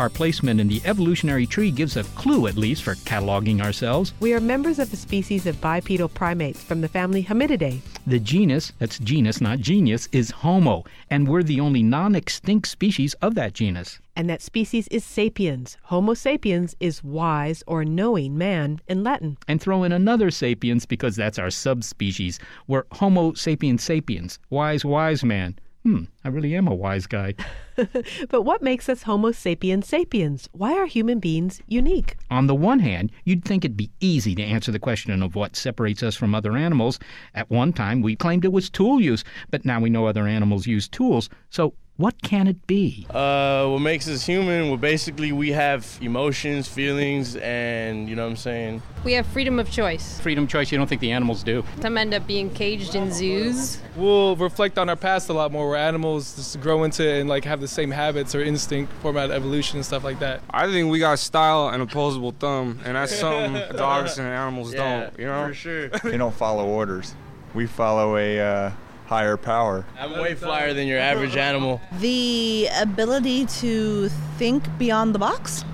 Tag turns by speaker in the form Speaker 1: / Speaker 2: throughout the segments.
Speaker 1: Our placement in the evolutionary tree gives a clue, at least, for cataloging ourselves.
Speaker 2: We are members of a species of bipedal primates from the family Hominidae.
Speaker 1: The genus, that's genus, not genius, is Homo, and we're the only non extinct species of that genus.
Speaker 2: And that species is sapiens. Homo sapiens is wise or knowing man in Latin.
Speaker 1: And throw in another sapiens because that's our subspecies. We're Homo sapiens sapiens, wise, wise man. Hmm, I really am a wise guy.
Speaker 2: but what makes us Homo sapiens sapiens? Why are human beings unique?
Speaker 1: On the one hand, you'd think it'd be easy to answer the question of what separates us from other animals. At one time, we claimed it was tool use, but now we know other animals use tools. So, what can it be?
Speaker 3: Uh, what makes us human? Well, basically, we have emotions, feelings, and you know what I'm saying?
Speaker 4: We have freedom of choice.
Speaker 1: Freedom of choice, you don't think the animals do?
Speaker 4: Some end up being caged in zoos.
Speaker 5: We'll reflect on our past a lot more. Where animals just grow into and like have the same habits or instinct, form out evolution and stuff like that.
Speaker 6: I think we got style and opposable thumb, and that's something dogs and animals
Speaker 3: Yeah,
Speaker 6: don't. You know,
Speaker 3: for sure.
Speaker 7: they don't follow orders. We follow a uh, higher power.
Speaker 3: I'm way flyer than your average animal.
Speaker 8: The ability to think beyond the box,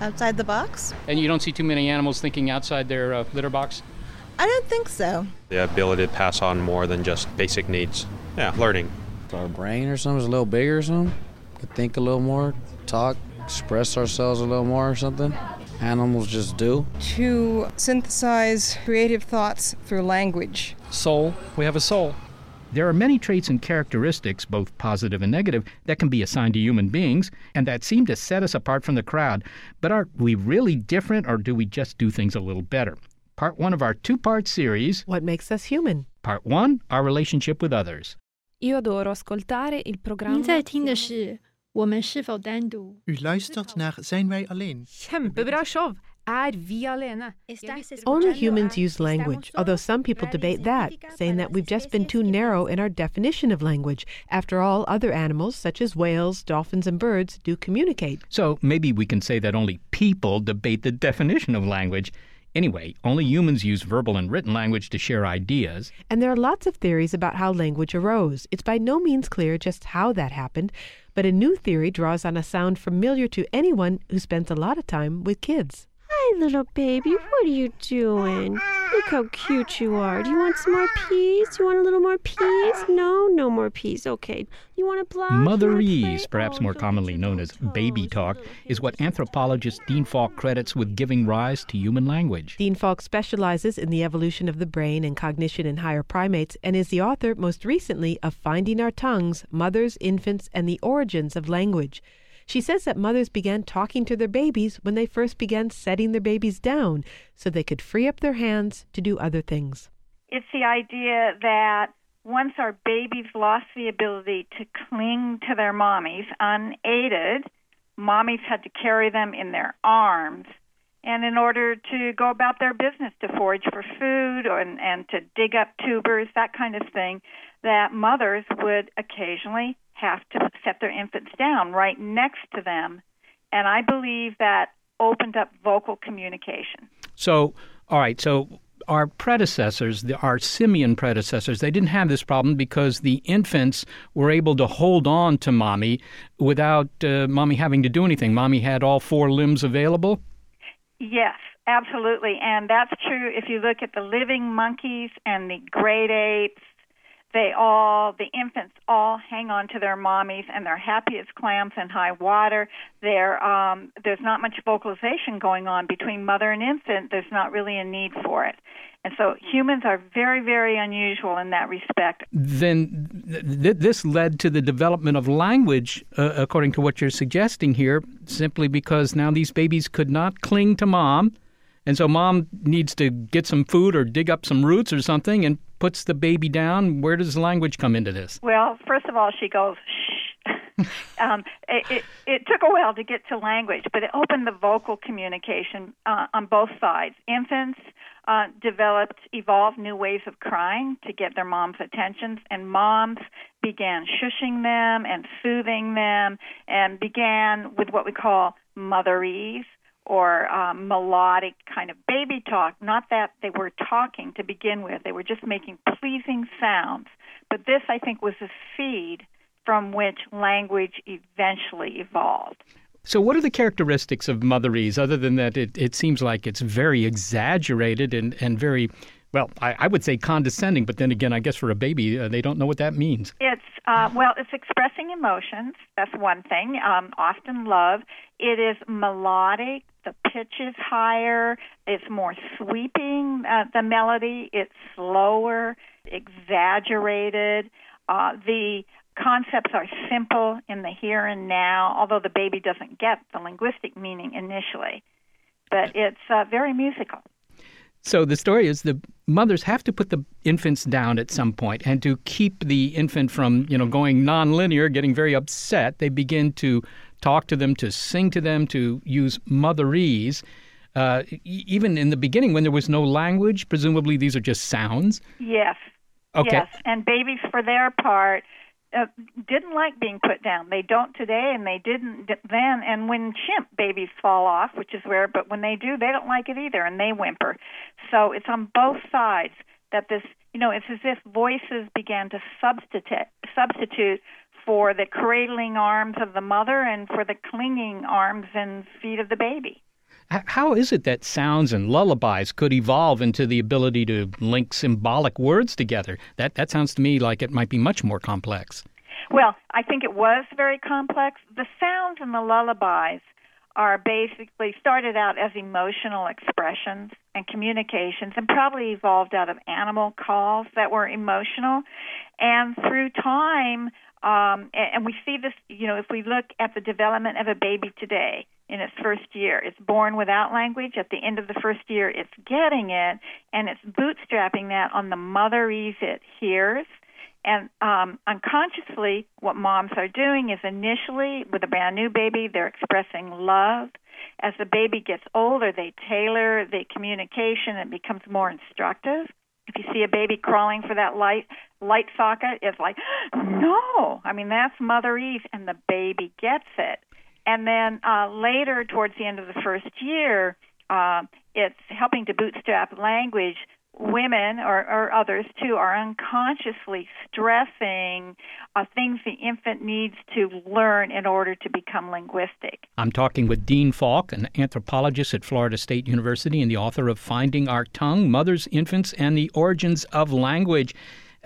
Speaker 8: outside the box.
Speaker 1: And you don't see too many animals thinking outside their uh, litter box?
Speaker 8: I don't think so.
Speaker 9: The ability to pass on more than just basic needs. Yeah, learning.
Speaker 10: Our brain or something is a little bigger or something. Could think a little more, talk, express ourselves a little more or something. Animals just do.
Speaker 11: To synthesize creative thoughts through language.
Speaker 5: Soul. We have a soul.
Speaker 1: There are many traits and characteristics, both positive and negative, that can be assigned to human beings and that seem to set us apart from the crowd. But are we really different or do we just do things a little better? Part one of our two part series
Speaker 2: What makes us human?
Speaker 1: Part one Our relationship with others.
Speaker 12: Io adoro ascoltare il programma.
Speaker 13: 您在听的是我们是否单独？
Speaker 14: U luistert naar Zijn wij alleen?
Speaker 12: Kjempebra show! Vi alene?
Speaker 2: Only humans use language, although some people debate that, saying that we've just been too narrow in our definition of language. After all, other animals, such as whales, dolphins, and birds, do communicate.
Speaker 1: So maybe we can say that only people debate the definition of language. Anyway, only humans use verbal and written language to share ideas.
Speaker 2: And there are lots of theories about how language arose. It's by no means clear just how that happened, but a new theory draws on a sound familiar to anyone who spends a lot of time with kids.
Speaker 15: Hi, little baby. What are you doing? Look how cute you are. Do you want some more peas? You want a little more peas? No, no more peas. Okay. You want a block?
Speaker 1: Motherese, perhaps oh, more commonly known as baby talk, is what anthropologist Dean Falk credits with giving rise to human language.
Speaker 2: Dean Falk specializes in the evolution of the brain and cognition in higher primates and is the author, most recently, of Finding Our Tongues Mothers, Infants, and the Origins of Language. She says that mothers began talking to their babies when they first began setting their babies down so they could free up their hands to do other things.
Speaker 16: It's the idea that once our babies lost the ability to cling to their mommies unaided, mommies had to carry them in their arms. And in order to go about their business, to forage for food and, and to dig up tubers, that kind of thing, that mothers would occasionally have to set their infants down right next to them. And I believe that opened up vocal communication.
Speaker 1: So, all right, so our predecessors, the, our simian predecessors, they didn't have this problem because the infants were able to hold on to mommy without uh, mommy having to do anything. Mommy had all four limbs available.
Speaker 16: Yes, Absolutely, and that's true if you look at the living monkeys and the great apes. They all, the infants, all hang on to their mommies, and they're happy as clams in high water. They're, um, there's not much vocalization going on between mother and infant. There's not really a need for it. And so humans are very, very unusual in that respect.
Speaker 1: Then th- this led to the development of language, uh, according to what you're suggesting here, simply because now these babies could not cling to mom. And so mom needs to get some food or dig up some roots or something and puts the baby down. Where does language come into this?
Speaker 16: Well, first of all, she goes, shh. um, it, it, it took a while to get to language, but it opened the vocal communication uh, on both sides. Infants uh, developed, evolved new ways of crying to get their mom's attentions, and moms began shushing them and soothing them, and began with what we call motherese or um, melodic kind of baby talk. Not that they were talking to begin with, they were just making pleasing sounds. But this, I think, was a seed from which language eventually evolved.
Speaker 1: So, what are the characteristics of motherese, other than that it, it seems like it's very exaggerated and, and very, well, I, I would say condescending, but then again, I guess for a baby, uh, they don't know what that means.
Speaker 16: It's, uh, well, it's expressing emotions. That's one thing, um, often love. It is melodic. The pitch is higher. It's more sweeping, uh, the melody. It's slower, exaggerated. Uh, the concepts are simple in the here and now, although the baby doesn't get the linguistic meaning initially. But it's uh, very musical.
Speaker 1: So the story is the mothers have to put the infants down at some point, and to keep the infant from, you know, going nonlinear, getting very upset, they begin to talk to them, to sing to them, to use motherese. Uh, even in the beginning, when there was no language, presumably these are just sounds.
Speaker 16: Yes.
Speaker 1: Okay.
Speaker 16: Yes, and babies, for their part, uh, didn't like being put down. They don't today, and they didn't then. And when chimp babies fall off, which is rare, but when they do, they don't like it either, and they whimper. So it's on both sides that this, you know, it's as if voices began to substitute substitute for the cradling arms of the mother and for the clinging arms and feet of the baby.
Speaker 1: How is it that sounds and lullabies could evolve into the ability to link symbolic words together? That that sounds to me like it might be much more complex.
Speaker 16: Well, I think it was very complex. The sounds and the lullabies are basically started out as emotional expressions and communications and probably evolved out of animal calls that were emotional. And through time, um, and and we see this, you know, if we look at the development of a baby today in its first year, it's born without language. At the end of the first year, it's getting it, and it's bootstrapping that on the motherese it hears. And um, unconsciously, what moms are doing is initially, with a brand new baby, they're expressing love. As the baby gets older, they tailor the communication it becomes more instructive. If you see a baby crawling for that light light socket, it's like, no. I mean, that's motherese, and the baby gets it. And then uh, later, towards the end of the first year, uh, it's helping to bootstrap language. Women or, or others too are unconsciously stressing uh, things the infant needs to learn in order to become linguistic.
Speaker 1: I'm talking with Dean Falk, an anthropologist at Florida State University and the author of Finding Our Tongue Mothers, Infants, and the Origins of Language.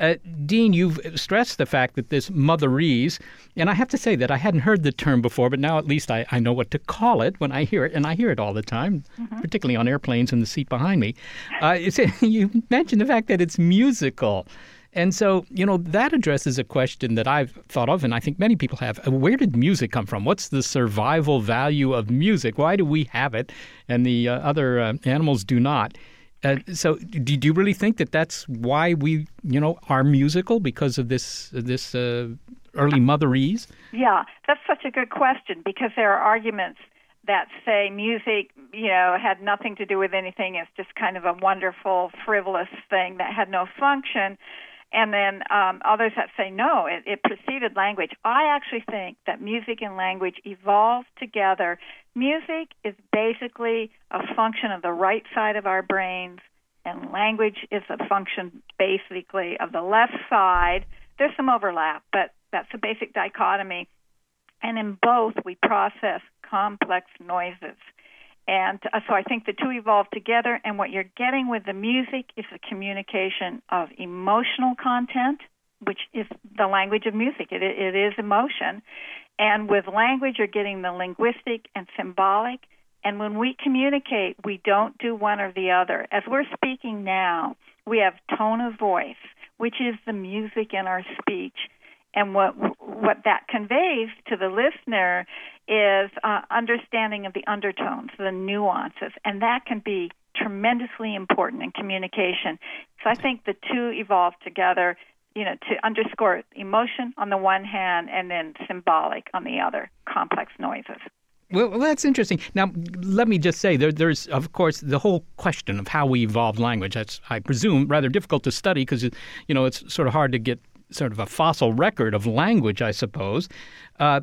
Speaker 1: Uh, Dean, you've stressed the fact that this motherese, and I have to say that I hadn't heard the term before, but now at least I, I know what to call it when I hear it, and I hear it all the time, mm-hmm. particularly on airplanes in the seat behind me. Uh, you mentioned the fact that it's musical. And so, you know, that addresses a question that I've thought of, and I think many people have. Uh, where did music come from? What's the survival value of music? Why do we have it and the uh, other uh, animals do not? Uh, so, do, do you really think that that's why we, you know, are musical because of this this uh, early motherese?
Speaker 16: Yeah, that's such a good question because there are arguments that say music, you know, had nothing to do with anything. It's just kind of a wonderful, frivolous thing that had no function. And then um, others that say no, it, it preceded language. I actually think that music and language evolved together. Music is basically a function of the right side of our brains, and language is a function basically of the left side. There's some overlap, but that's a basic dichotomy. And in both, we process complex noises. And uh, so I think the two evolve together, and what you're getting with the music is the communication of emotional content, which is the language of music. It, it is emotion. And with language, you're getting the linguistic and symbolic. And when we communicate, we don't do one or the other. As we're speaking now, we have tone of voice, which is the music in our speech. And what what that conveys to the listener is uh, understanding of the undertones, the nuances, and that can be tremendously important in communication. So I think the two evolve together, you know, to underscore emotion on the one hand and then symbolic on the other, complex noises.
Speaker 1: Well, that's interesting. Now, let me just say there, there's, of course, the whole question of how we evolved language. That's, I presume, rather difficult to study because, you know, it's sort of hard to get sort of a fossil record of language, I suppose. Uh,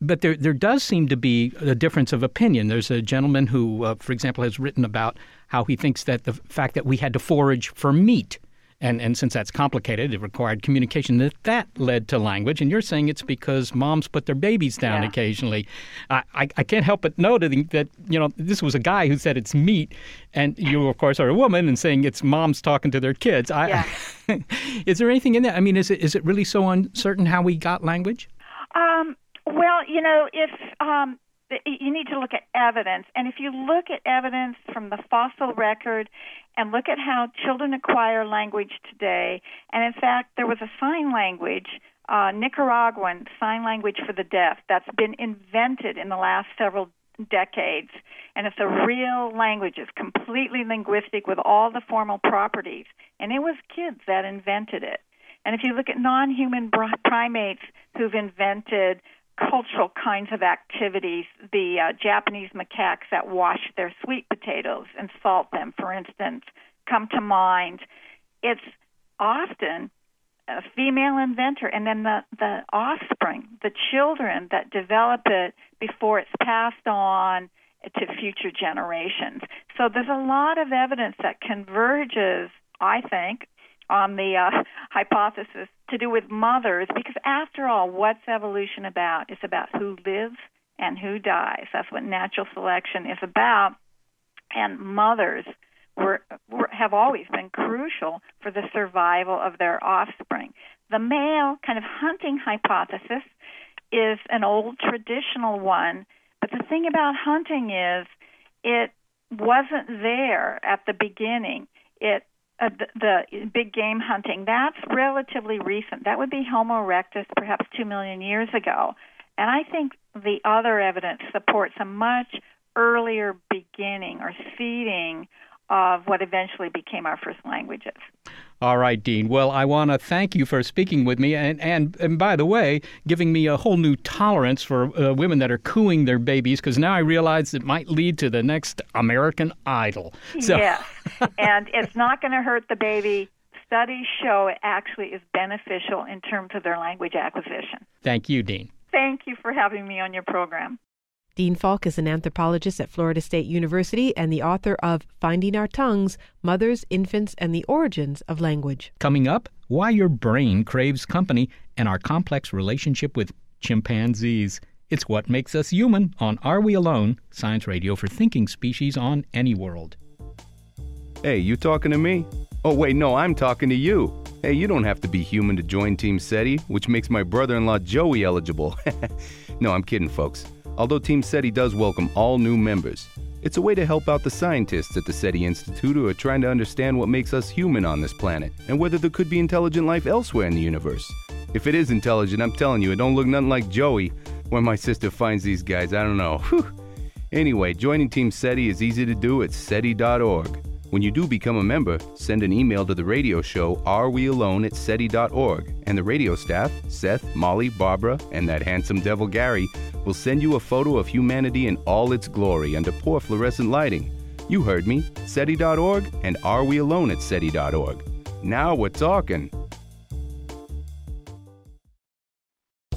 Speaker 1: but there, there does seem to be a difference of opinion. There's a gentleman who, uh, for example, has written about how he thinks that the fact that we had to forage for meat and and since that's complicated, it required communication. That that led to language. And you're saying it's because moms put their babies down
Speaker 16: Yeah.
Speaker 1: occasionally. I, I I can't help but noting that you know this was a guy who said it's meat, and you of course are a woman and saying it's moms talking to their kids. I, is there anything in that? I mean, is it is it really so uncertain how we got language?
Speaker 16: Um, well, you know, if um, you need to look at evidence, and if you look at evidence from the fossil record and look at how children acquire language today, and in fact, there was a sign language, uh, Nicaraguan sign language for the deaf, that's been invented in the last several decades, and it's a real language. It's completely linguistic with all the formal properties, and it was kids that invented it. And if you look at non-human primates who've invented cultural kinds of activities, the uh, Japanese macaques that wash their sweet potatoes and salt them, for instance, come to mind. It's often a female inventor, and then the the offspring, the children that develop it before it's passed on to future generations. So there's a lot of evidence that converges, I think, on the uh, hypothesis to do with mothers, because after all, what's evolution about? It's about who lives and who dies. That's what natural selection is about. And mothers were, were have always been crucial for the survival of their offspring. The male kind of hunting hypothesis is an old traditional one, but the thing about hunting is it wasn't there at the beginning. It uh, the, the big game hunting that's relatively recent. That would be Homo erectus, perhaps two million years ago. And I think the other evidence supports a much earlier beginning or seeding of what eventually became our first languages.
Speaker 1: All right, Dean. Well, I want to thank you for speaking with me, and and, and by the way, giving me a whole new tolerance for uh, women that are cooing their babies, because now I realize it might lead to the next American Idol. So,
Speaker 16: Yes, and it's not going to hurt the baby. Studies show it actually is beneficial in terms of their language acquisition.
Speaker 1: thank you, Dean.
Speaker 16: Thank you for having me on your program.
Speaker 2: Dean Falk is an anthropologist at Florida State University and the author of Finding Our Tongues Mothers, Infants, and the Origins of Language.
Speaker 1: Coming up, why your brain craves company and our complex relationship with chimpanzees. It's what makes us human on Are We Alone? Science radio for thinking species on any world.
Speaker 17: Hey, you talking to me? Oh, wait, no, I'm talking to you. Hey, you don't have to be human to join Team SETI, which makes my brother in law Joey eligible. no, I'm kidding, folks. Although Team SETI does welcome all new members, it's a way to help out the scientists at the SETI Institute who are trying to understand what makes us human on this planet and whether there could be intelligent life elsewhere in the universe. If it is intelligent, I'm telling you, it don't look nothing like Joey. When my sister finds these guys, I don't know. Whew. Anyway, joining Team SETI is easy to do at SETI.org. When you do become a member, send an email to the radio show Are We Alone at SETI.org, and the radio staff, Seth, Molly, Barbara, and that handsome devil Gary, will send you a photo of humanity in all its glory under poor fluorescent lighting. You heard me, SETI.org and Are We Alone at SETI.org. Now we're talking.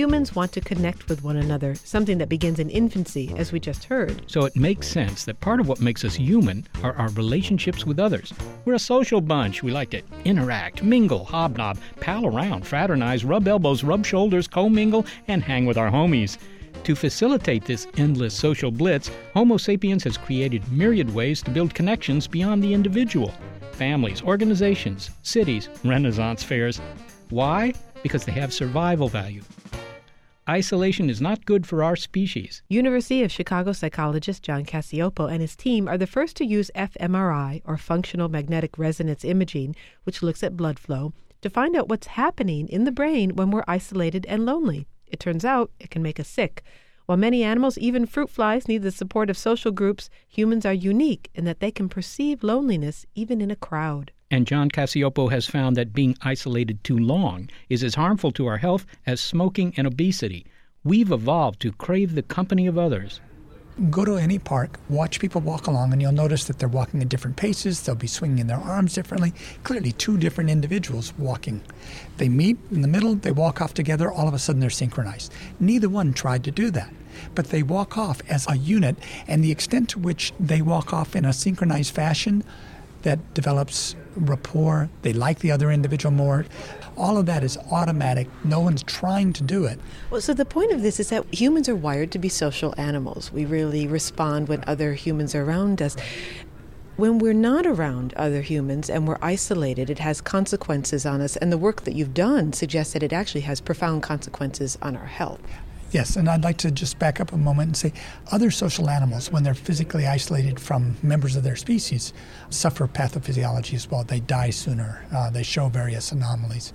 Speaker 2: Humans want to connect with one another, something that begins in infancy, as we just heard.
Speaker 1: So it makes sense that part of what makes us human are our relationships with others. We're a social bunch. We like to interact, mingle, hobnob, pal around, fraternize, rub elbows, rub shoulders, commingle, and hang with our homies. To facilitate this endless social blitz, Homo sapiens has created myriad ways to build connections beyond the individual families, organizations, cities, Renaissance fairs. Why? Because they have survival value. Isolation is not good for our species.
Speaker 2: University of Chicago psychologist John Cacioppo and his team are the first to use fMRI, or functional magnetic resonance imaging, which looks at blood flow, to find out what's happening in the brain when we're isolated and lonely. It turns out it can make us sick. While many animals, even fruit flies, need the support of social groups, humans are unique in that they can perceive loneliness even in a crowd.
Speaker 1: And John Cacioppo has found that being isolated too long is as harmful to our health as smoking and obesity. We've evolved to crave the company of others.
Speaker 18: Go to any park, watch people walk along, and you'll notice that they're walking at different paces. They'll be swinging their arms differently. Clearly, two different individuals walking. They meet in the middle, they walk off together, all of a sudden they're synchronized. Neither one tried to do that, but they walk off as a unit, and the extent to which they walk off in a synchronized fashion that develops rapport, they like the other individual more. All of that is automatic. No one's trying to do it.
Speaker 2: Well, so the point of this is that humans are wired to be social animals. We really respond when other humans are around us. When we're not around other humans and we're isolated, it has consequences on us. And the work that you've done suggests that it actually has profound consequences on our health.
Speaker 18: Yes, and I'd like to just back up a moment and say other social animals, when they're physically isolated from members of their species, suffer pathophysiology as well. They die sooner, uh, they show various anomalies.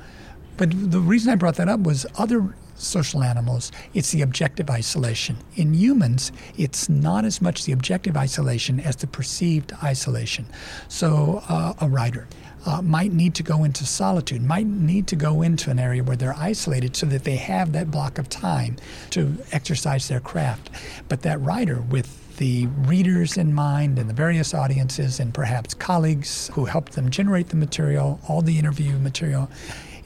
Speaker 18: But the reason I brought that up was other social animals, it's the objective isolation. In humans, it's not as much the objective isolation as the perceived isolation. So, uh, a writer. Uh, might need to go into solitude, might need to go into an area where they're isolated so that they have that block of time to exercise their craft. But that writer, with the readers in mind and the various audiences and perhaps colleagues who help them generate the material, all the interview material,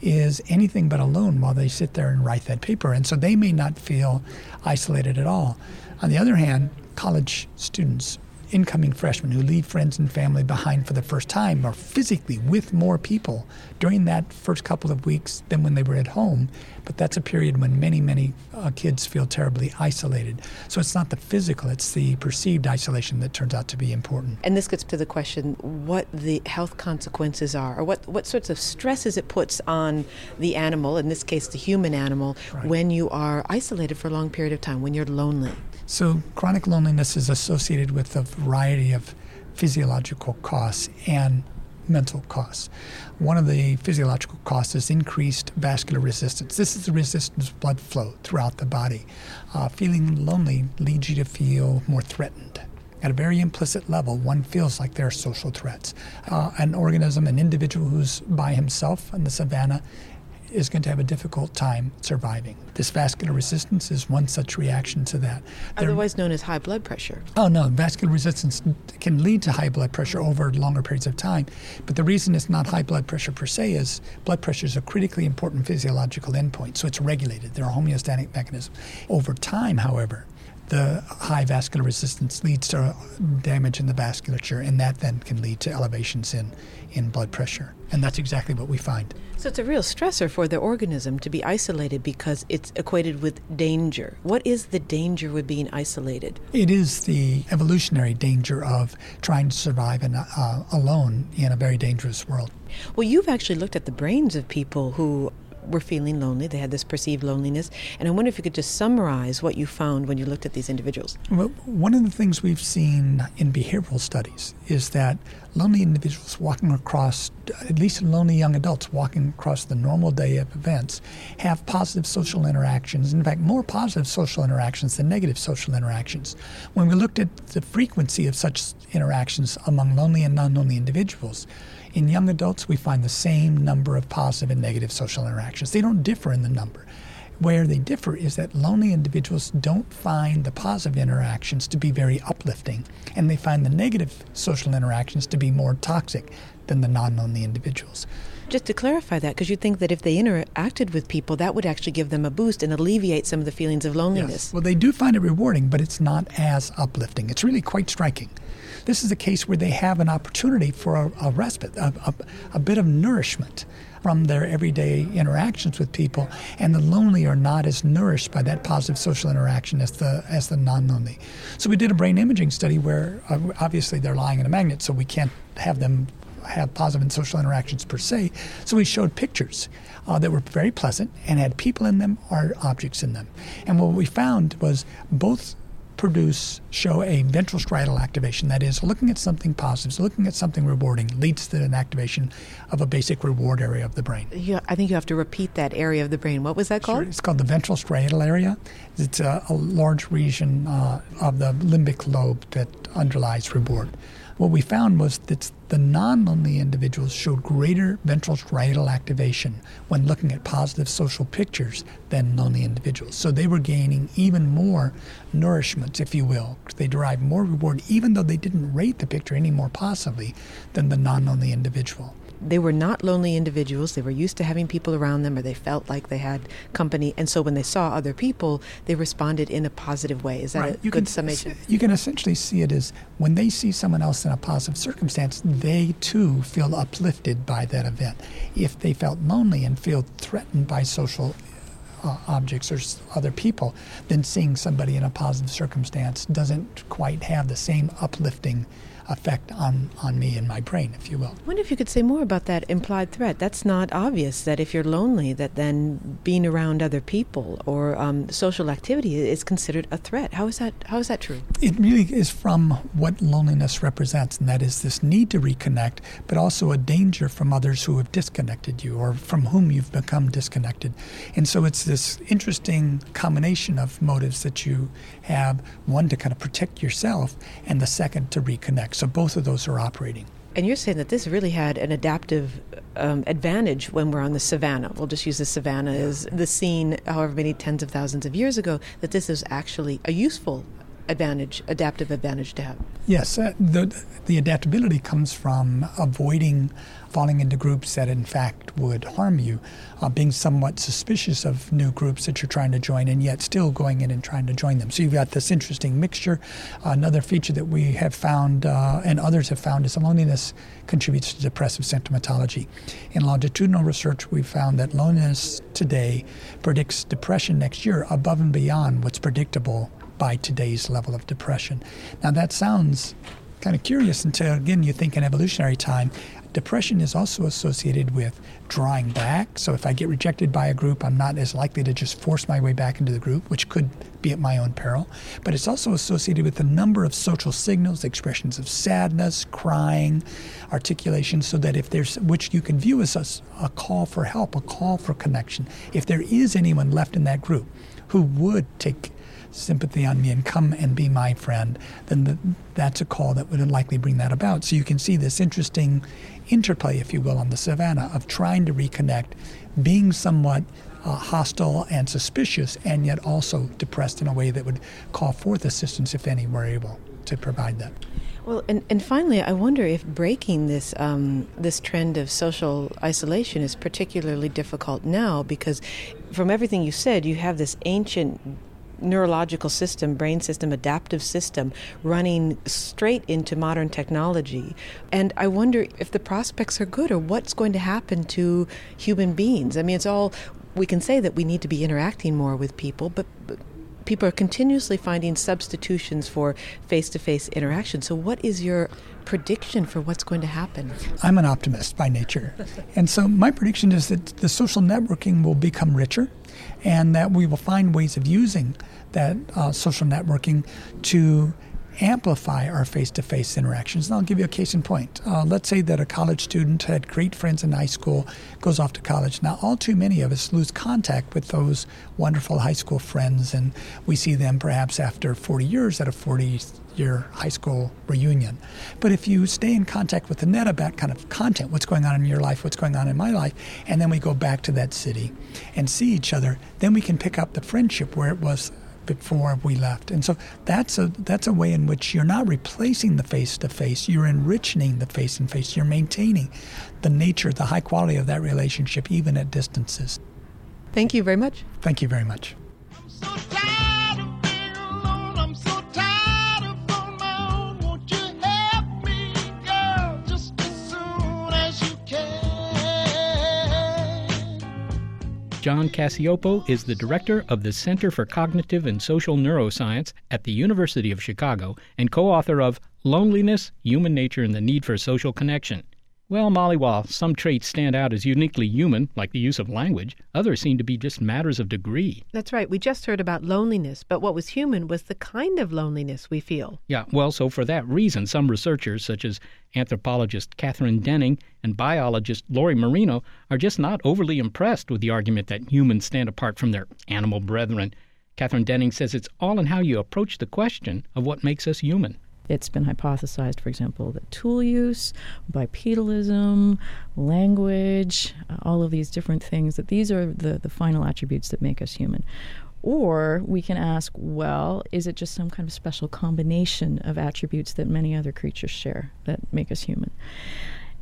Speaker 18: is anything but alone while they sit there and write that paper. And so they may not feel isolated at all. On the other hand, college students, incoming freshmen who leave friends and family behind for the first time are physically with more people during that first couple of weeks than when they were at home. But that's a period when many, many uh, kids feel terribly isolated. So it's not the physical, it's the perceived isolation that turns out to be important.
Speaker 2: And this gets to the question what the health consequences are, or what, what sorts of stresses it puts on the animal, in this case the human animal, right. when you are isolated for a long period of time, when you're lonely.
Speaker 18: So, chronic loneliness is associated with a variety of physiological costs and mental costs. One of the physiological costs is increased vascular resistance. This is the resistance of blood flow throughout the body. Uh, feeling lonely leads you to feel more threatened. At a very implicit level, one feels like there are social threats. Uh, an organism, an individual who's by himself in the savannah, is going to have a difficult time surviving. This vascular resistance is one such reaction to that.
Speaker 2: Otherwise known as high blood pressure.
Speaker 18: Oh, no. Vascular resistance can lead to high blood pressure over longer periods of time. But the reason it's not high blood pressure per se is blood pressure is a critically important physiological endpoint, so it's regulated. There are homeostatic mechanisms. Over time, however, the high vascular resistance leads to damage in the vasculature, and that then can lead to elevations in, in blood pressure. And that's exactly what we find.
Speaker 2: So it's a real stressor for the organism to be isolated because it's equated with danger. What is the danger with being isolated?
Speaker 18: It is the evolutionary danger of trying to survive in, uh, alone in a very dangerous world.
Speaker 2: Well, you've actually looked at the brains of people who were feeling lonely. They had this perceived loneliness. And I wonder if you could just summarize what you found when you looked at these individuals.
Speaker 18: Well, one of the things we've seen in behavioral studies is that lonely individuals walking across, at least lonely young adults walking across the normal day of events, have positive social interactions. In fact, more positive social interactions than negative social interactions. When we looked at the frequency of such interactions among lonely and non lonely individuals, in young adults, we find the same number of positive and negative social interactions. They don't differ in the number. Where they differ is that lonely individuals don't find the positive interactions to be very uplifting, and they find the negative social interactions to be more toxic than the non lonely individuals.
Speaker 2: Just to clarify that, because you think that if they interacted with people, that would actually give them a boost and alleviate some of the feelings of loneliness.
Speaker 18: Yes. Well, they do find it rewarding, but it's not as uplifting. It's really quite striking. This is a case where they have an opportunity for a, a respite, a, a, a bit of nourishment from their everyday interactions with people, and the lonely are not as nourished by that positive social interaction as the as the non-lonely. So we did a brain imaging study where uh, obviously they're lying in a magnet, so we can't have them have positive and social interactions per se. So we showed pictures uh, that were very pleasant and had people in them or objects in them. And what we found was both produce show a ventral striatal activation. That is, looking at something positive, so looking at something rewarding, leads to an activation of a basic reward area of the brain.
Speaker 2: Yeah, I think you have to repeat that area of the brain. What was that called?
Speaker 18: Sure. It's called the ventral striatal area. It's a, a large region uh, of the limbic lobe that underlies reward. What we found was that the non lonely individuals showed greater ventral striatal activation when looking at positive social pictures than lonely individuals. So they were gaining even more nourishment, if you will. They derived more reward, even though they didn't rate the picture any more positively than the non lonely individual
Speaker 2: they were not lonely individuals. They were used to having people around them, or they felt like they had company. And so when they saw other people, they responded in a positive way. Is that
Speaker 18: right.
Speaker 2: a
Speaker 18: you
Speaker 2: good
Speaker 18: can,
Speaker 2: summation?
Speaker 18: You can essentially see it as when they see someone else in a positive circumstance, they too feel uplifted by that event. If they felt lonely and feel threatened by social uh, objects or other people, then seeing somebody in a positive circumstance doesn't quite have the same uplifting effect on, on me and my brain, if you will.
Speaker 2: I wonder if you could say more about that implied threat. That's not obvious that if you're lonely, that then being around other people or um, social activity is considered a threat. How is that? How is that true?
Speaker 18: It really is from what loneliness represents, and that is this need to reconnect, but also a danger from others who have disconnected you or from whom you've become disconnected. And so it's this interesting combination of motives that you have one to kind of protect yourself, and the second to reconnect. So both of those are operating.
Speaker 2: And you're saying that this really had an adaptive um, advantage when we're on the savannah. We'll just use the savannah as the scene, however many tens of thousands of years ago, that this is actually a useful advantage, adaptive advantage to have.
Speaker 18: Yes, uh, the, the adaptability comes from avoiding falling into groups that in fact would harm you, uh, being somewhat suspicious of new groups that you're trying to join, and yet still going in and trying to join them. So you've got this interesting mixture. Uh, another feature that we have found, uh, and others have found, is loneliness contributes to depressive symptomatology. In longitudinal research, we found that loneliness today predicts depression next year above and beyond what's predictable by today's level of depression. Now, that sounds kind of curious until, again, you think in evolutionary time. Depression is also associated with drawing back. So, if I get rejected by a group, I'm not as likely to just force my way back into the group, which could be at my own peril. But it's also associated with a number of social signals, expressions of sadness, crying, articulation, so that if there's, which you can view as a, a call for help, a call for connection, if there is anyone left in that group who would take sympathy on me and come and be my friend, then the, that's a call that would likely bring that about. So you can see this interesting interplay, if you will, on the savannah of trying to reconnect, being somewhat uh, hostile and suspicious, and yet also depressed in a way that would call forth assistance if any were able to provide that.
Speaker 2: Well, and, and finally, I wonder if breaking this um, this trend of social isolation is particularly difficult now because, from everything you said, you have this ancient neurological system, brain system, adaptive system running straight into modern technology. And I wonder if the prospects are good or what's going to happen to human beings. I mean, it's all we can say that we need to be interacting more with people, but, but people are continuously finding substitutions for face-to-face interaction. So what is your prediction for what's going to happen?
Speaker 18: I'm an optimist by nature. and so my prediction is that the social networking will become richer and that we will find ways of using that uh, social networking to amplify our face to face interactions. And I'll give you a case in point. Uh, let's say that a college student had great friends in high school, goes off to college. Now, all too many of us lose contact with those wonderful high school friends, and we see them perhaps after 40 years at a 40 year high school reunion. But if you stay in contact with the net about kind of content, what's going on in your life, what's going on in my life, and then we go back to that city and see each other, then we can pick up the friendship where it was before we left. And so that's a that's a way in which you're not replacing the face to face, you're enriching the face to face, you're maintaining the nature, the high quality of that relationship even at distances.
Speaker 2: Thank you very much.
Speaker 18: Thank you very much.
Speaker 1: John Cacioppo is the director of the Center for Cognitive and Social Neuroscience at the University of Chicago and co author of Loneliness, Human Nature, and the Need for Social Connection. Well, Molly, while some traits stand out as uniquely human, like the use of language, others seem to be just matters of degree.
Speaker 2: That's right. We just heard about loneliness, but what was human was the kind of loneliness we feel.
Speaker 1: Yeah, well, so for that reason, some researchers, such as anthropologist Kathryn Denning and biologist Lori Marino, are just not overly impressed with the argument that humans stand apart from their animal brethren. Kathryn Denning says it's all in how you approach the question of what makes us human.
Speaker 19: It's been hypothesized, for example, that tool use, bipedalism, language, uh, all of these different things, that these are the, the final attributes that make us human. Or we can ask, well, is it just some kind of special combination of attributes that many other creatures share that make us human?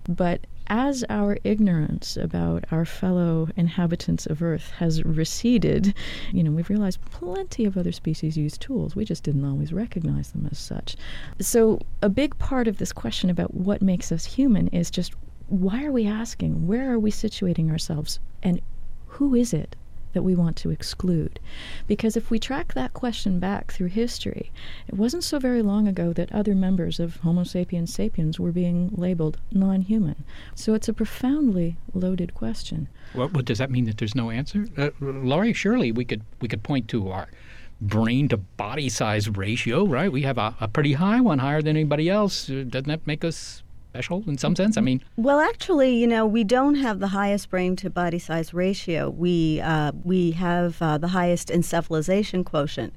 Speaker 19: But as our ignorance about our fellow inhabitants of Earth has receded, you know, we've realized plenty of other species use tools. We just didn't always recognize them as such. So, a big part of this question about what makes us human is just why are we asking? Where are we situating ourselves? And who is it that we want to exclude. Because if we track that question back through history, it wasn't so very long ago that other members of Homo sapiens sapiens were being labeled non human. So it's a profoundly loaded question.
Speaker 1: Well, what does that mean that there's no answer? Uh, Lori, surely we could, we could point to our brain to body size ratio, right? We have a, a pretty high one, higher than anybody else. Doesn't that make us special in some sense? I mean,
Speaker 20: well, actually, you know, we don't have the highest brain to body size ratio. We uh, we have uh, the highest encephalization quotient,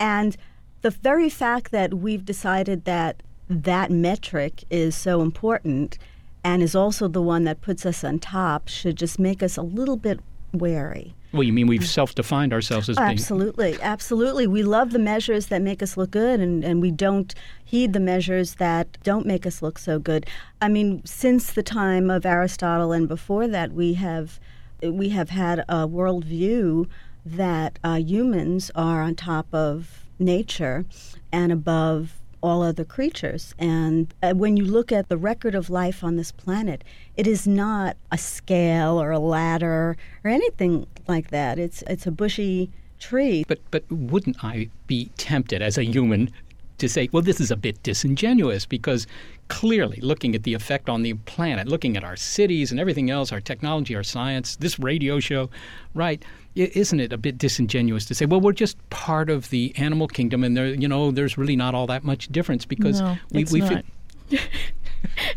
Speaker 20: and the very fact that we've decided that that metric is so important and is also the one that puts us on top should just make us a little bit wary.
Speaker 1: Well, you mean we've self defined ourselves as being.
Speaker 20: Absolutely, absolutely. We love the measures that make us look good, and, and we don't heed the measures that don't make us look so good. I mean, since the time of Aristotle and before that, we have we have had a worldview that uh, humans are on top of nature and above all other creatures. And uh, when you look at the record of life on this planet, it is not a scale or a ladder or anything like that. It's it's a bushy tree.
Speaker 1: But but wouldn't I be tempted as a human to say, well, this is a bit disingenuous because clearly looking at the effect on the planet, looking at our cities and everything else, our technology, our science, this radio show, right? Isn't it a bit disingenuous to say, well, we're just part of the animal kingdom, and there, you know, there's really not all that much difference because
Speaker 19: no,
Speaker 1: we,
Speaker 19: it's
Speaker 1: we
Speaker 19: not.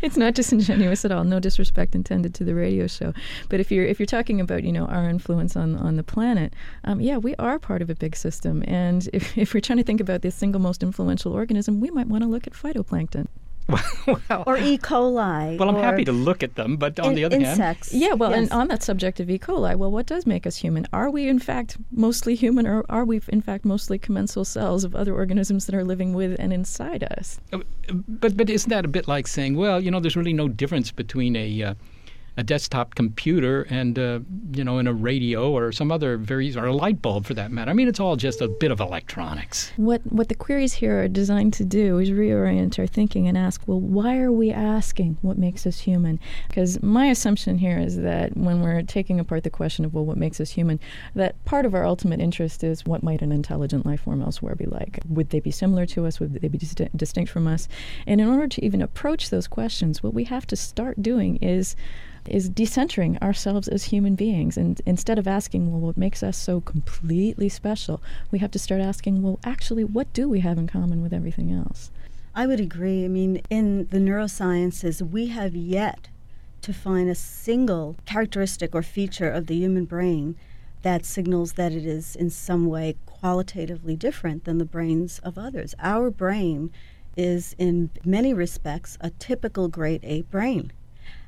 Speaker 19: it's not disingenuous at all. No disrespect intended to the radio show. But if you're if you're talking about you know our influence on on the planet, um, yeah, we are part of a big system. And if if we're trying to think about the single most influential organism, we might want to look at phytoplankton.
Speaker 1: Well,
Speaker 20: or E. coli.
Speaker 1: Well, I'm happy to look at them, but on
Speaker 20: in-
Speaker 1: the other
Speaker 20: insects.
Speaker 1: hand,
Speaker 19: Yeah, well,
Speaker 20: Yes.
Speaker 19: and on that subject of E. coli, well, what does make us human? Are we, in fact, mostly human, or are we, in fact, mostly commensal cells of other organisms that are living with and inside us?
Speaker 1: but but isn't that a bit like saying, well, you know, there's really no difference between a uh, a desktop computer and uh, you know, in a radio or some other very or a light bulb for that matter. I mean, it's all just a bit of electronics.
Speaker 19: What what the queries here are designed to do is reorient our thinking and ask, well, why are we asking what makes us human? Because my assumption here is that when we're taking apart the question of well, what makes us human, that part of our ultimate interest is what might an intelligent life form elsewhere be like? Would they be similar to us? Would they be dis- distinct from us? And in order to even approach those questions, what we have to start doing is is decentering ourselves as human beings. And instead of asking, well, what makes us so completely special, we have to start asking, well, actually, what do we have in common with everything else?
Speaker 20: I would agree. I mean, in the neurosciences, we have yet to find a single characteristic or feature of the human brain that signals that it is in some way qualitatively different than the brains of others. Our brain is, in many respects, a typical great ape brain.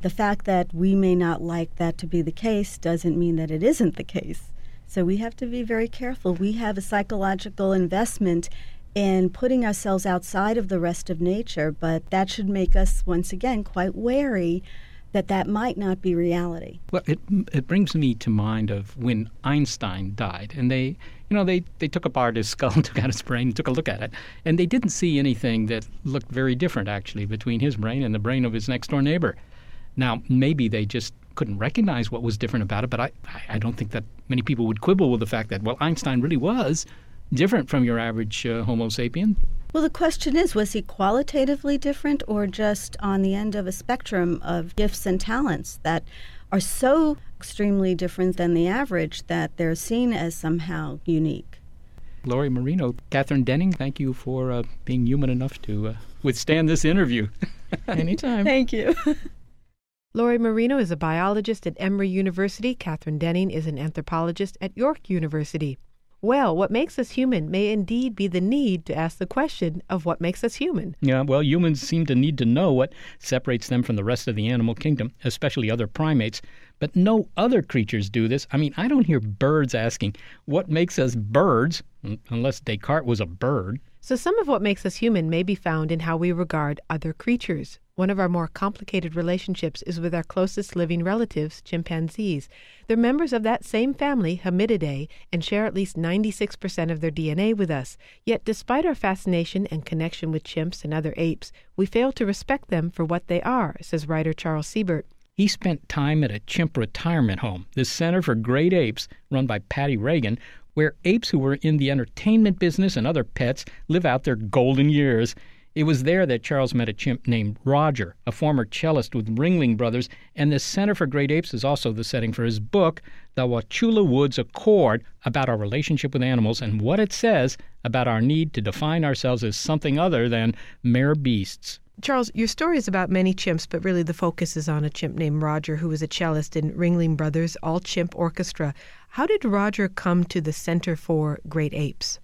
Speaker 20: The fact that we may not like that to be the case doesn't mean that it isn't the case. So we have to be very careful. We have a psychological investment in putting ourselves outside of the rest of nature, but that should make us, once again, quite wary that that might not be reality.
Speaker 1: Well, it it brings me to mind of when Einstein died, and they, you know, they they took apart his skull, took out his brain, and took a look at it, and they didn't see anything that looked very different actually between his brain and the brain of his next door neighbor. Now, maybe they just couldn't recognize what was different about it, but I, I don't think that many people would quibble with the fact that, well, Einstein really was different from your average uh, Homo sapien.
Speaker 20: Well, the question is was he qualitatively different or just on the end of a spectrum of gifts and talents that are so extremely different than the average that they're seen as somehow unique?
Speaker 1: Lori Marino, Kathryn Denning, thank you for uh, being human enough to uh, withstand this interview.
Speaker 19: Anytime.
Speaker 20: Thank you.
Speaker 2: Lori Marino is a biologist at Emory University. Kathryn Denning is an anthropologist at York University. Well, what makes us human may indeed be the need to ask the question of what makes us human.
Speaker 1: Yeah, well, humans seem to need to know what separates them from the rest of the animal kingdom, especially other primates. But no other creatures do this. I mean, I don't hear birds asking, what makes us birds? Unless Descartes was a bird.
Speaker 2: So, some of what makes us human may be found in how we regard other creatures. One of our more complicated relationships is with our closest living relatives, chimpanzees. They're members of that same family, Hominidae, and share at least 96% of their DNA with us. Yet, despite our fascination and connection with chimps and other apes, we fail to respect them for what they are, says writer Charles Siebert.
Speaker 1: He spent time at a chimp retirement home, the Center for Great Apes, run by Patty Ragan, where apes who were in the entertainment business and other pets live out their golden years. It was there that Charles met a chimp named Roger, a former cellist with Ringling Brothers, and the Center for Great Apes is also the setting for his book, The Wauchula Woods Accord, about our relationship with animals and what it says about our need to define ourselves as something other than mere beasts.
Speaker 2: Charles, your story is about many chimps, but really the focus is on a chimp named Roger, who was a cellist in Ringling Brothers' All Chimp Orchestra. How did Roger come to the Center for Great Apes?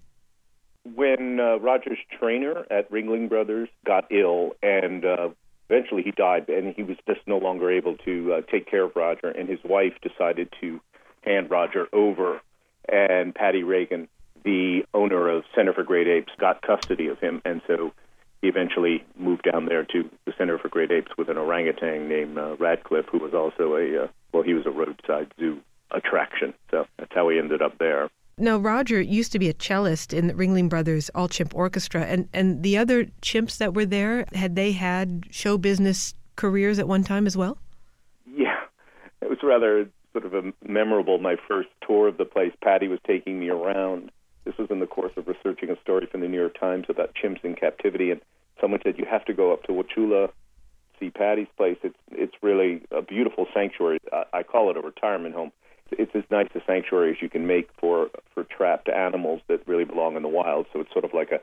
Speaker 21: When uh, Roger's trainer at Ringling Brothers got ill, and uh, eventually he died, and he was just no longer able to uh, take care of Roger, and his wife decided to hand Roger over, and Patty Ragan, the owner of Center for Great Apes, got custody of him, and so he eventually moved down there to the Center for Great Apes with an orangutan named uh, Radcliffe, who was also a uh, well, he was a roadside zoo attraction. So that's how we ended up there.
Speaker 2: Now, Roger used to be a cellist in the Ringling Brothers All Chimp Orchestra, and and the other chimps that were there had they had show business careers at one time as well?
Speaker 21: Yeah, it was rather sort of a memorable. My first tour of the place, Patty was taking me around. This was in the course of researching a story from the New York Times about chimps in captivity, and someone said you have to go up to Wauchula, see Patty's place. It's it's really a beautiful sanctuary. I, I call it a retirement home. It's as nice a sanctuary as you can make for for trapped animals that really belong in the wild. So it's sort of like a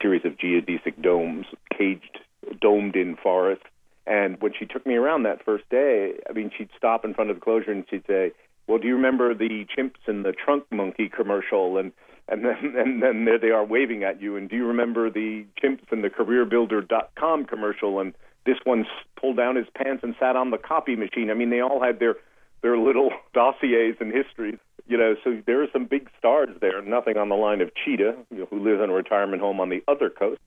Speaker 21: series of geodesic domes, caged, domed in forest. And when she took me around that first day, I mean, she'd stop in front of the closure and she'd say, "Well, do you remember the chimps and the trunk monkey commercial?" and and then and then there they are waving at you. And do you remember the chimps and the CareerBuilder.com commercial? And this one pulled down his pants and sat on the copy machine. I mean, they all had their their little dossiers and histories. You know, so there are some big stars there. Nothing on the line of Cheetah, you know, who lives in a retirement home on the other coast.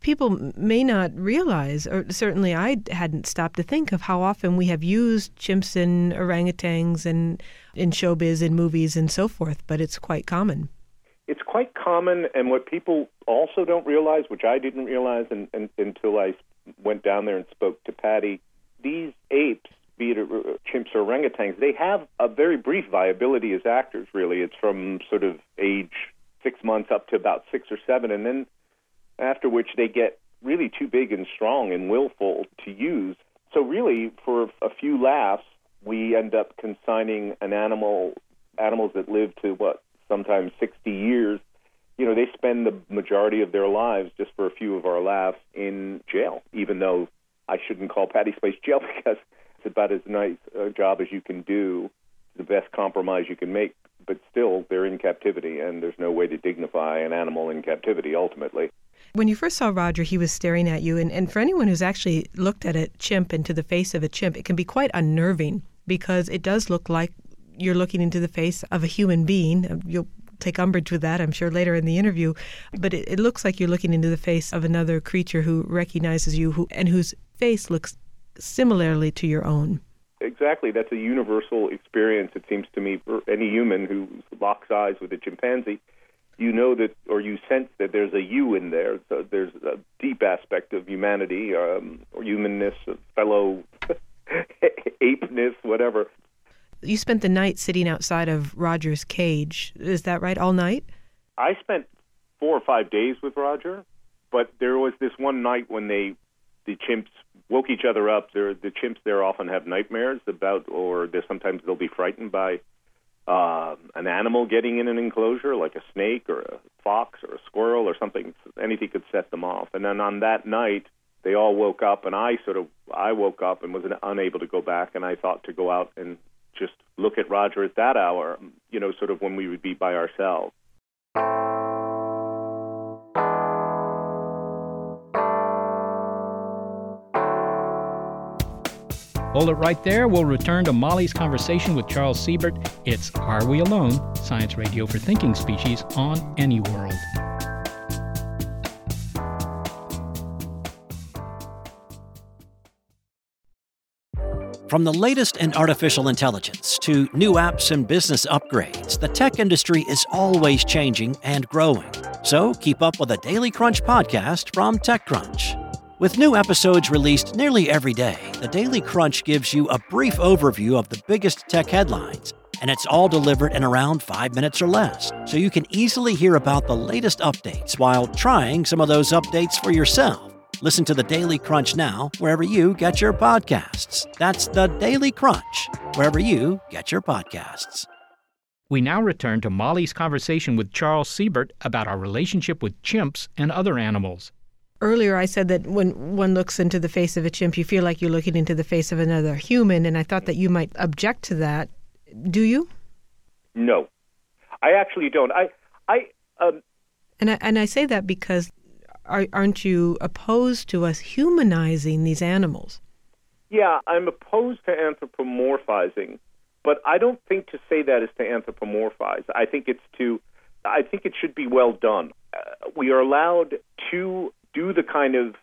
Speaker 2: people may not realize, or certainly I hadn't stopped to think of how often we have used chimps and orangutans and in showbiz and movies and so forth, but it's quite common.
Speaker 21: It's quite common, and what people also don't realize, which I didn't realize and, and, until I went down there and spoke to Patty, these apes, be it uh, chimps or orangutans, they have a very brief viability as actors, really. It's from sort of age six months up to about six or seven, and then after which they get really too big and strong and willful to use. So, really, for a few laughs, we end up consigning an animal, animals that live to what, sometimes 60 years. You know, they spend the majority of their lives just for a few of our laughs in jail, even though I shouldn't call Patty's Place jail because it's about as nice a job as you can do, the best compromise you can make. But still, they're in captivity, and there's no way to dignify an animal in captivity ultimately.
Speaker 2: When you first saw Roger, he was staring at you. And, and for anyone who's actually looked at a chimp into the face of a chimp, it can be quite unnerving because it does look like you're looking into the face of a human being. Uh, you'll take umbrage with that, I'm sure, later in the interview. But it, it looks like you're looking into the face of another creature who recognizes you who, and whose face looks similarly to your own.
Speaker 21: Exactly. That's a universal experience, it seems to me, for any human who locks eyes with a chimpanzee. You know that, or you sense that there's a you in there. So there's a deep aspect of humanity, um, or humanness, of fellow apeness, whatever.
Speaker 2: You spent the night sitting outside of Roger's cage. Is that right? All night?
Speaker 21: I spent four or five days with Roger, but there was this one night when they, the chimps woke each other up. They're, the chimps there often have nightmares about, or sometimes they'll be frightened by uh, an animal getting in an enclosure, like a snake or a fox or a squirrel or something. Anything could set them off. And then on that night, they all woke up, and I sort of I woke up and was unable to go back, and I thought to go out and just look at Roger at that hour, you know, sort of when we would be by ourselves.
Speaker 1: Hold it right there. We'll return to Molly's conversation with Charles Siebert. It's Are We Alone? Science Radio for Thinking Species on Any World.
Speaker 22: From the latest in artificial intelligence to new apps and business upgrades, the tech industry is always changing and growing. So keep up with the Daily Crunch podcast from TechCrunch. With new episodes released nearly every day, the Daily Crunch gives you a brief overview of the biggest tech headlines, and it's all delivered in around five minutes or less, so you can easily hear about the latest updates while trying some of those updates for yourself. Listen to the Daily Crunch now, wherever you get your podcasts. That's the Daily Crunch, wherever you get your podcasts.
Speaker 1: We now return to Molly's conversation with Charles Siebert about our relationship with chimps and other animals.
Speaker 2: Earlier, I said that when one looks into the face of a chimp, you feel like you're looking into the face of another human, and I thought that you might object to that. Do you?
Speaker 21: No, I actually don't. I, I, um,
Speaker 2: and I and I say that because are, aren't you opposed to us humanizing these animals?
Speaker 21: Yeah, I'm opposed to anthropomorphizing, but I don't think to say that is to anthropomorphize. I think it's to, I think it should be well done. Uh, we are allowed to do the kind of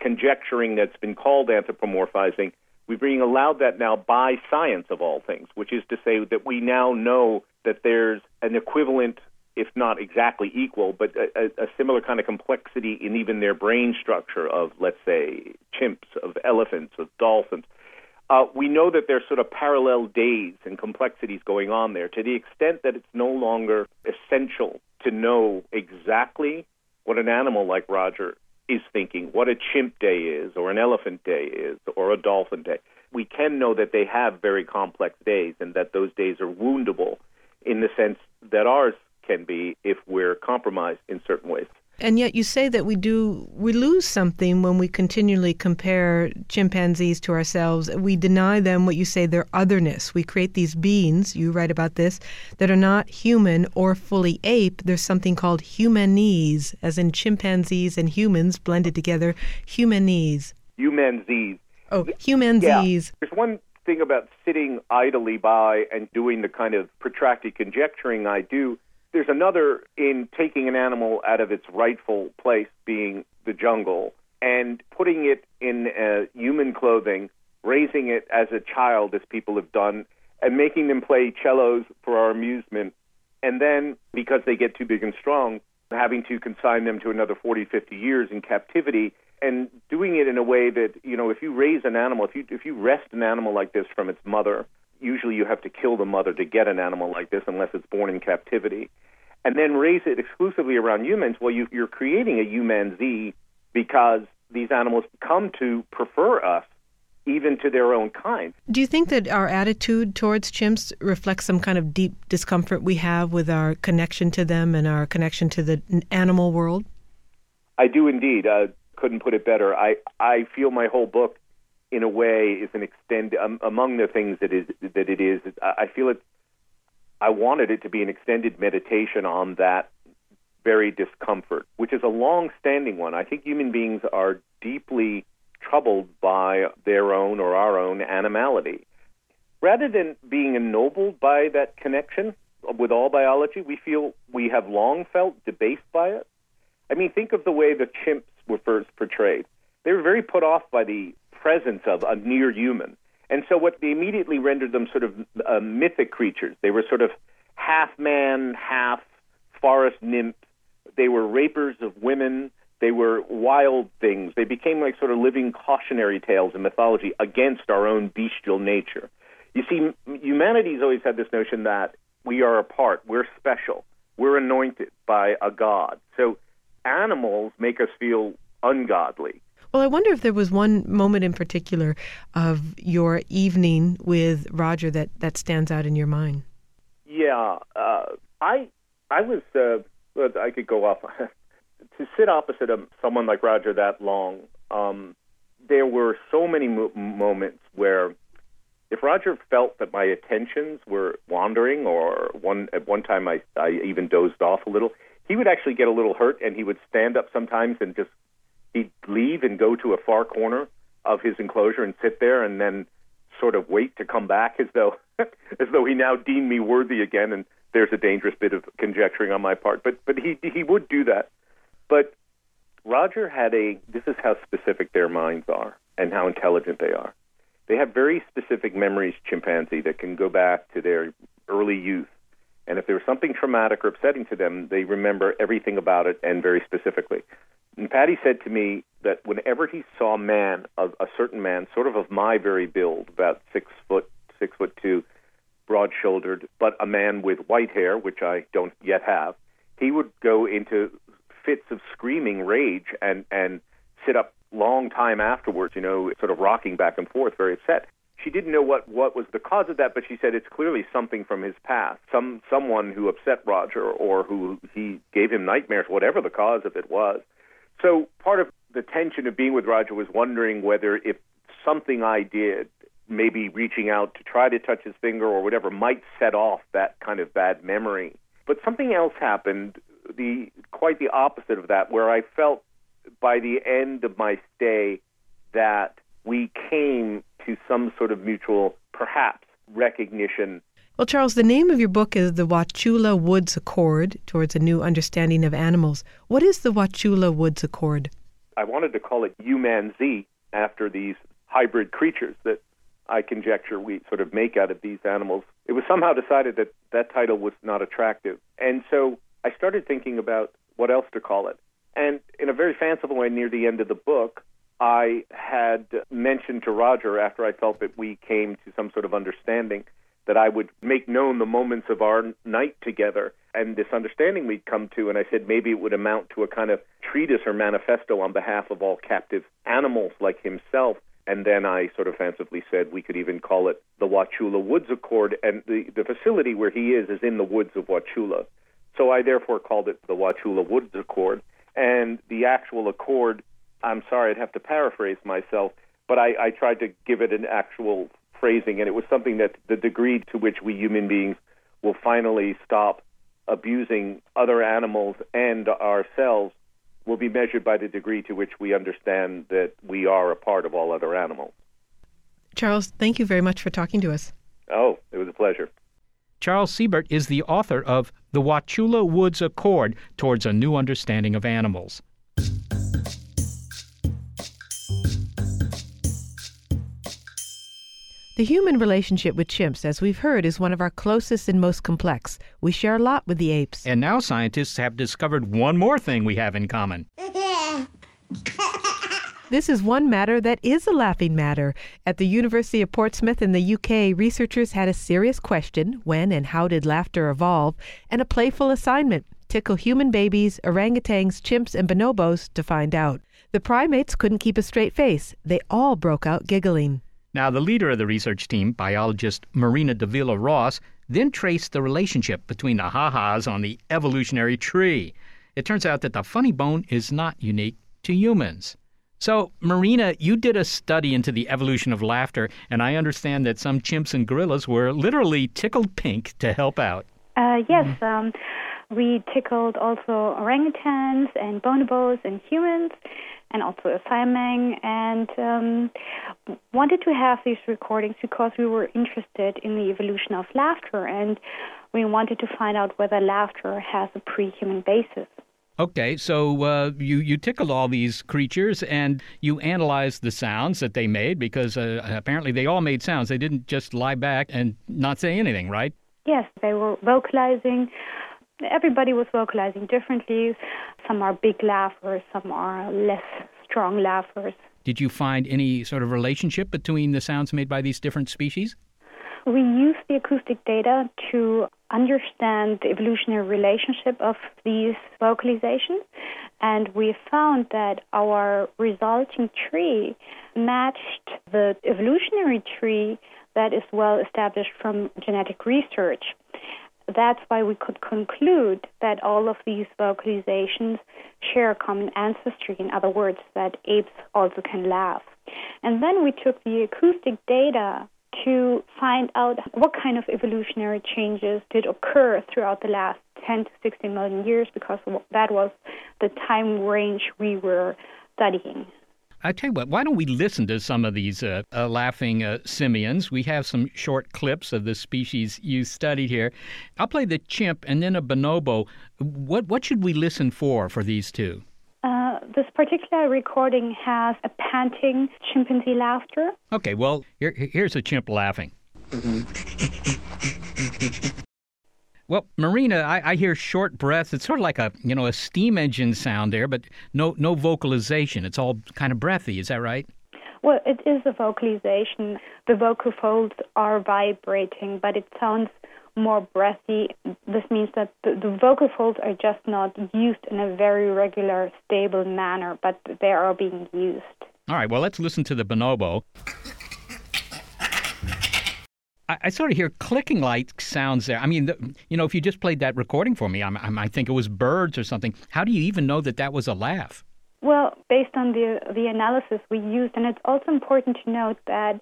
Speaker 21: conjecturing that's been called anthropomorphizing. We're being allowed that now by science of all things, which is to say that we now know that there's an equivalent if not exactly equal, but a, a, similar kind of complexity in even their brain structure of, let's say, chimps, of elephants, of dolphins. Uh, we know that there's sort of parallel days and complexities going on there to the extent that it's no longer essential to know exactly what an animal like Roger is thinking, what a chimp day is, or an elephant day is, or a dolphin day. We can know that they have very complex days and that those days are woundable in the sense that ours can be if we're compromised in certain ways.
Speaker 2: And yet you say that we do we lose something when we continually compare chimpanzees to ourselves. We deny them what you say their otherness. We create these beings, you write about this, that are not human or fully ape. There's something called humanese, as in chimpanzees and humans blended together, humanese.
Speaker 21: Humanzees.
Speaker 2: Oh, humanzees.
Speaker 21: Yeah. There's one thing about sitting idly by and doing the kind of protracted conjecturing I do there's another in taking an animal out of its rightful place, being the jungle, and putting it in uh, human clothing, raising it as a child, as people have done, and making them play cellos for our amusement. And then, because they get too big and strong, having to consign them to another 40, 50 years in captivity and doing it in a way that, you know, if you raise an animal, if you, if you wrest an animal like this from its mother, usually you have to kill the mother to get an animal like this unless it's born in captivity. And then raise it exclusively around humans, well, you, you're creating a humanzee because these animals come to prefer us even to their own kind.
Speaker 2: Do you think that our attitude towards chimps reflects some kind of deep discomfort we have with our connection to them and our connection to the animal world?
Speaker 21: I do indeed. Uh, couldn't put it better. I, I feel my whole book, in a way, is an extend um, among the things that is that it is. I feel it. I wanted it to be an extended meditation on that very discomfort, which is a long-standing one. I think human beings are deeply troubled by their own or our own animality. Rather than being ennobled by that connection with all biology, we feel we have long felt debased by it. I mean, think of the way the chimps were first portrayed. They were very put off by the presence of a near human. And so, what they immediately rendered them sort of uh, mythic creatures. They were sort of half man, half forest nymph. They were rapers of women. They were wild things. They became like sort of living cautionary tales in mythology against our own bestial nature. You see, humanity's always had this notion that we are apart, we're special, we're anointed by a god. So animals make us feel ungodly.
Speaker 2: Well, I wonder if there was one moment in particular of your evening with Roger that, that stands out in your mind.
Speaker 21: Yeah, uh, I I was uh, I could go off to sit opposite of someone like Roger that long, um, there were so many mo- moments where if Roger felt that my attentions were wandering, or one at one time I, I even dozed off a little, he would actually get a little hurt, and he would stand up sometimes and just he'd leave and go to a far corner of his enclosure and sit there, and then sort of wait to come back as though as though he now deemed me worthy again. And there's a dangerous bit of conjecturing on my part, but but he he would do that. But Roger had a this is how specific their minds are and how intelligent they are. They have very specific memories, chimpanzee, that can go back to their early youth. And if there was something traumatic or upsetting to them, they remember everything about it and very specifically. And Patty said to me that whenever he saw a man, a, a certain man, sort of of my very build, about six foot, six foot two, broad shouldered, but a man with white hair, which I don't yet have, he would go into fits of screaming rage and and sit up long time afterwards, you know, sort of rocking back and forth, very upset. She didn't know what what was the cause of that, but she said it's clearly something from his past, some someone who upset Roger or who he gave him nightmares, whatever the cause of it was. So part of the tension of being with Roger was wondering whether if something I did, maybe reaching out to try to touch his finger or whatever, might set off that kind of bad memory. But something else happened the quite the opposite of that, where I felt by the end of my stay that we came to some sort of mutual, perhaps, recognition.
Speaker 2: Well, Charles, the name of your book is The Wauchula Woods Accord Towards a New Understanding of Animals. What is the Wauchula Woods Accord?
Speaker 21: I wanted to call it Humanzee after these hybrid creatures that I conjecture we sort of make out of these animals. It was somehow decided that that title was not attractive. And so I started thinking about what else to call it. And in a very fanciful way, near the end of the book, I had mentioned to Roger after I felt that we came to some sort of understanding that I would make known the moments of our night together and this understanding we'd come to. And I said maybe it would amount to a kind of treatise or manifesto on behalf of all captive animals like himself. And then I sort of fancifully said we could even call it the Wauchula Woods Accord. And the, the facility where he is is in the woods of Wauchula. So I therefore called it the Wauchula Woods Accord. And the actual accord, I'm sorry, I'd have to paraphrase myself, but I, I tried to give it an actual phrasing, and it was something that the degree to which we human beings will finally stop abusing other animals and ourselves will be measured by the degree to which we understand that we are a part of all other animals.
Speaker 2: Charles, thank you very much for talking to us.
Speaker 21: Oh, it was a pleasure.
Speaker 1: Charles Siebert is the author of The Wauchula Woods Accord Towards a New Understanding of Animals.
Speaker 2: The human relationship with chimps, as we've heard, is one of our closest and most complex. We share a lot with the apes.
Speaker 1: And now scientists have discovered one more thing we have in common.
Speaker 2: This is one matter that is a laughing matter. At the University of Portsmouth in the UK, researchers had a serious question when and how did laughter evolve, and a playful assignment tickle human babies, orangutans, chimps, and bonobos to find out. The primates couldn't keep a straight face. They all broke out giggling.
Speaker 1: Now, the leader of the research team, biologist Marina Davila Ross, then traced the relationship between the ha-has on the evolutionary tree. It turns out that the funny bone is not unique to humans. So, Marina, you did a study into the evolution of laughter, and I understand that some chimps and gorillas were literally tickled pink to help out.
Speaker 23: Uh, yes, um, we tickled also orangutans and bonobos and humans, and also a siamang, and um, wanted to have these recordings because we were interested in the evolution of laughter, and we wanted to find out whether laughter has a pre-human basis.
Speaker 1: Okay, so uh, you you tickled all these creatures and you analyzed the sounds that they made because uh, apparently they all made sounds. They didn't just lie back and not say anything, right?
Speaker 23: Yes, they were vocalizing. Everybody was vocalizing differently. Some are big laughers, some are less strong laughers.
Speaker 1: Did you find any sort of relationship between the sounds made by these different species?
Speaker 23: We used the acoustic data to understand the evolutionary relationship of these vocalizations, and we found that our resulting tree matched the evolutionary tree that is well established from genetic research. That's why we could conclude that all of these vocalizations share a common ancestry, in other words, that apes also can laugh. And then we took the acoustic data to find out what kind of evolutionary changes did occur throughout the last 10 to 60 million years because that was the time range we were studying.
Speaker 1: I tell you what, why don't we listen to some of these uh, uh, laughing uh, simians? We have some short clips of the species you studied here. I'll play the chimp and then a bonobo. What what should we listen for for these two?
Speaker 23: Uh, this particular recording has a panting chimpanzee laughter.
Speaker 1: Okay, well, here, here's a chimp laughing. Well, Marina, I, I, hear short breaths. It's sort of like a you know a steam engine sound there, but no no vocalization. It's all kind of breathy. Is that right?
Speaker 23: Well, it is a vocalization. The vocal folds are vibrating, but it sounds more breathy. This means that the, the vocal folds are just not used in a very regular, stable manner, but they are being used.
Speaker 1: All right. Well, let's listen to the bonobo. I, I, sort of hear clicking like sounds there. I mean, the, you know, if you just played that recording for me, I, I might think it was birds or something. How do you even know that that was a laugh?
Speaker 23: Well, based on the the analysis we used, and it's also important to note that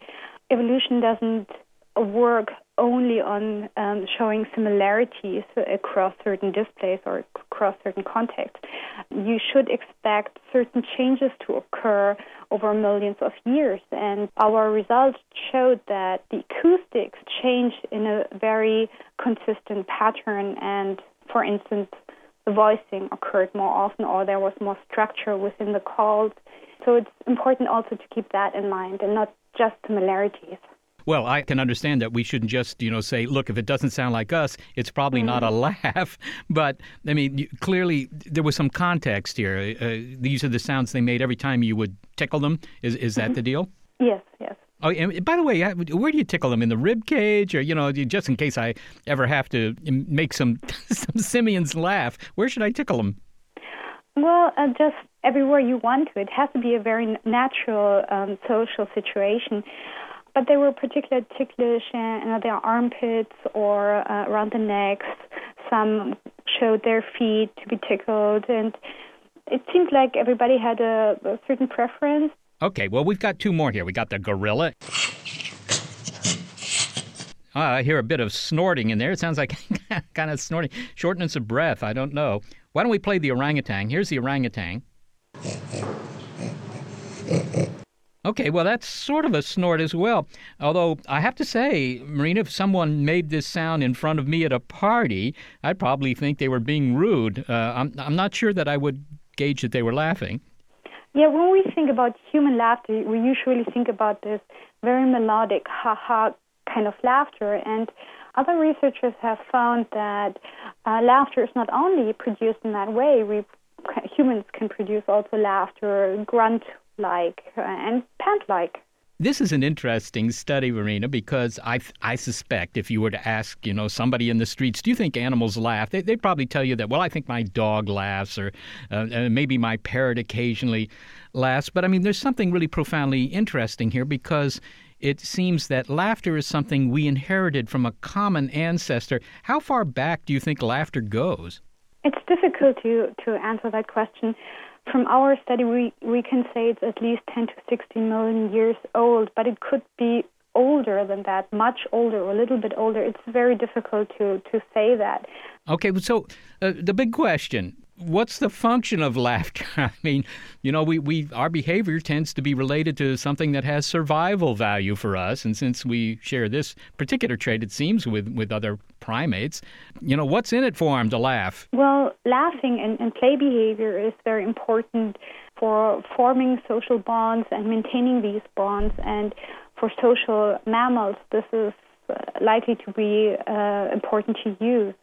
Speaker 23: evolution doesn't work only on um, showing similarities across certain displays or across certain contexts. You should expect certain changes to occur over millions of years. And our results showed that the acoustics changed in a very consistent pattern. And for instance, the voicing occurred more often, or there was more structure within the calls. So it's important also to keep that in mind and not just similarities.
Speaker 1: Well, I can understand that we shouldn't just, you know, say, look, if it doesn't sound like us, it's probably mm-hmm. not a laugh. But, I mean, clearly there was some context here. Uh, these are the sounds they made every time you would tickle them. Is, is that mm-hmm. the deal?
Speaker 23: Yes, yes.
Speaker 1: Oh, and by the way, where do you tickle them in the rib cage, or you know, just in case I ever have to make some some simians laugh? Where should I tickle them?
Speaker 23: Well, uh, just everywhere you want to. It has to be a very natural um, social situation but they were particularly ticklish in their armpits or uh, around the necks. Some showed their feet to be tickled, and it seemed like everybody had a, a certain preference.
Speaker 1: Okay, well, we've got two more here. We got the gorilla. Uh, I hear a bit of snorting in there. It sounds like kind of snorting. Shortness of breath. I don't know. Why don't we play the orangutan? Here's the orangutan. Okay, well, that's sort of a snort as well. Although I have to say, Marina, if someone made this sound in front of me at a party, I'd probably think they were being rude. Uh, I'm, I'm not sure that I would gauge that they were laughing.
Speaker 23: Yeah, when we think about human laughter, we usually think about this very melodic ha ha kind of laughter. And other researchers have found that uh, laughter is not only produced in that way, we humans can produce also laughter, grunt like, uh, and pant like.
Speaker 1: This is an interesting study, Marina, because I I suspect if you were to ask, you know, somebody in the streets, do you think animals laugh? They, would probably tell you that. Well, I think my dog laughs, or uh, uh, maybe my parrot occasionally laughs. But I mean, there's something really profoundly interesting here because it seems that laughter is something we inherited from a common ancestor. How far back do you think laughter goes?
Speaker 23: It's difficult to to answer that question from our study, we, we can say it's at least 10 to 16 million years old, but it could be older than that, much older or a little bit older. It's very difficult to, to say that.
Speaker 1: Okay, so uh, the big question what's the function of laughter? I mean, you know, we, we our behavior tends to be related to something that has survival value for us, and since we share this particular trait, it seems with with other primates, you know, what's in it for them to laugh?
Speaker 23: Well, laughing and, and play behavior is very important for forming social bonds and maintaining these bonds, and for social mammals, this is uh, likely to be uh, important to use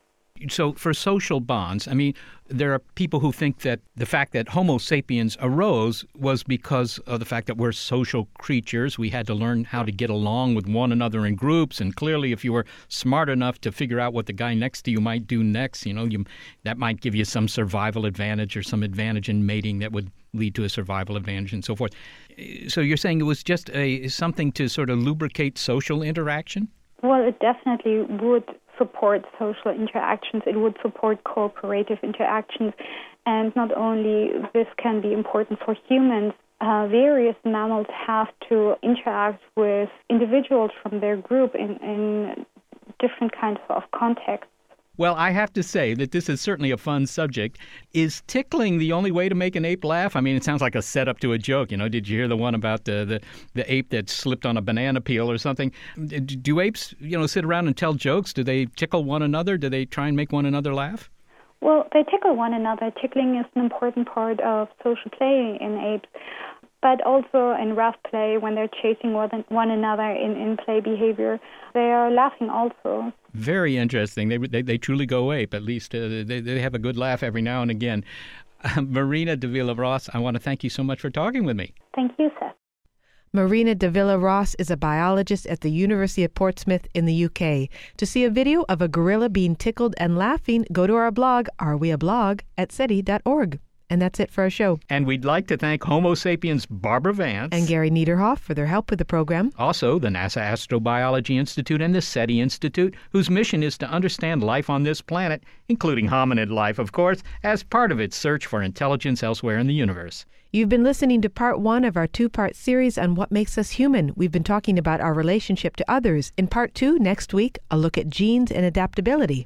Speaker 1: so for social bonds, I mean, there are people who think that the fact that Homo sapiens arose was because of the fact that we're social creatures. We had to learn how to get along with one another in groups, and clearly, if you were smart enough to figure out what the guy next to you might do next, you know, you, that might give you some survival advantage or some advantage in mating that would lead to a survival advantage and so forth. So you're saying it was just a something to sort of lubricate social interaction?
Speaker 23: Well, it definitely would support social interactions, it would support cooperative interactions. And not only this can be important for humans, uh, various mammals have to interact with individuals from their group in, in different kinds of contexts.
Speaker 1: Well, I have to say that this is certainly a fun subject. Is tickling the only way to make an ape laugh? I mean, it sounds like a setup to a joke. You know, did you hear the one about the the, the ape that slipped on a banana peel or something? Do apes, you know, sit around and tell jokes? Do they tickle one another? Do they try and make one another laugh?
Speaker 23: Well, they tickle one another. Tickling is an important part of social play in apes but also in rough play when they're chasing one another in, in play behavior. They are laughing also.
Speaker 1: Very interesting. They, they, they truly go ape, at least. Uh, they, they have a good laugh every now and again. Uh, Marina Davila Ross, I want to thank you so much for talking with me.
Speaker 23: Thank you, Seth.
Speaker 2: Marina Davila Ross is a biologist at the University of Portsmouth in the UK. To see a video of a gorilla being tickled and laughing, go to our blog, Are We a Blog, at SETI.org. And that's it for our show.
Speaker 1: And we'd like to thank Homo sapiens Barbara Vance
Speaker 2: and Gary Niederhoff for their help with the program.
Speaker 1: Also, the NASA Astrobiology Institute and the SETI Institute, whose mission is to understand life on this planet, including hominid life, of course, as part of its search for intelligence elsewhere in the universe.
Speaker 2: You've been listening to part one of our two part series on what makes us human. We've been talking about our relationship to others. In part two, next week, a look at genes and adaptability.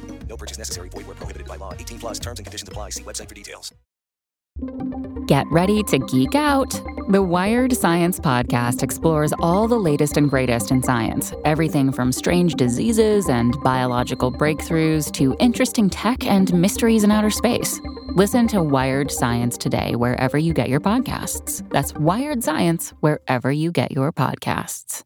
Speaker 24: No purchase necessary. Void where prohibited by law. 18 plus terms and conditions apply. See website for details.
Speaker 25: Get ready to geek out. The Wired Science Podcast explores all the latest and greatest in science. Everything from strange diseases and biological breakthroughs to interesting tech and mysteries in outer space. Listen to Wired Science today wherever you get your podcasts. That's Wired Science wherever you get your podcasts.